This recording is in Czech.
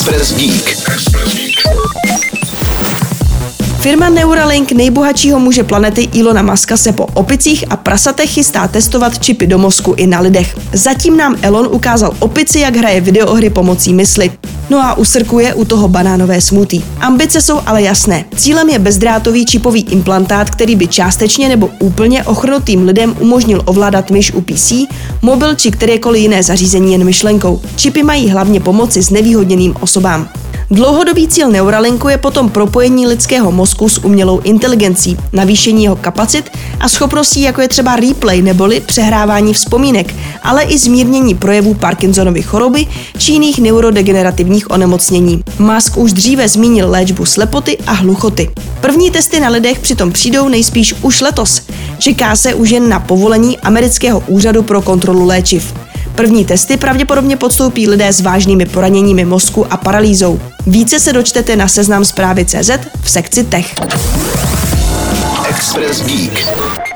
Express Geek. Firma Neuralink nejbohatšího muže planety Ilona Maska se po opicích a prasatech chystá testovat čipy do mozku i na lidech. Zatím nám Elon ukázal opici, jak hraje videohry pomocí mysli. No a usrkuje u toho banánové smutí. Ambice jsou ale jasné. Cílem je bezdrátový čipový implantát, který by částečně nebo úplně ochrnutým lidem umožnil ovládat myš u PC, mobil či kterékoliv jiné zařízení jen myšlenkou. Čipy mají hlavně pomoci s nevýhodněným osobám. Dlouhodobý cíl Neuralinku je potom propojení lidského mozku s umělou inteligencí, navýšení jeho kapacit a schopností, jako je třeba replay neboli přehrávání vzpomínek, ale i zmírnění projevů Parkinsonovy choroby či jiných neurodegenerativních onemocnění. Musk už dříve zmínil léčbu slepoty a hluchoty. První testy na lidech přitom přijdou nejspíš už letos. Čeká se už jen na povolení amerického úřadu pro kontrolu léčiv. První testy pravděpodobně podstoupí lidé s vážnými poraněními mozku a paralýzou. Více se dočtete na seznam zprávy CZ v sekci Tech. Express Geek.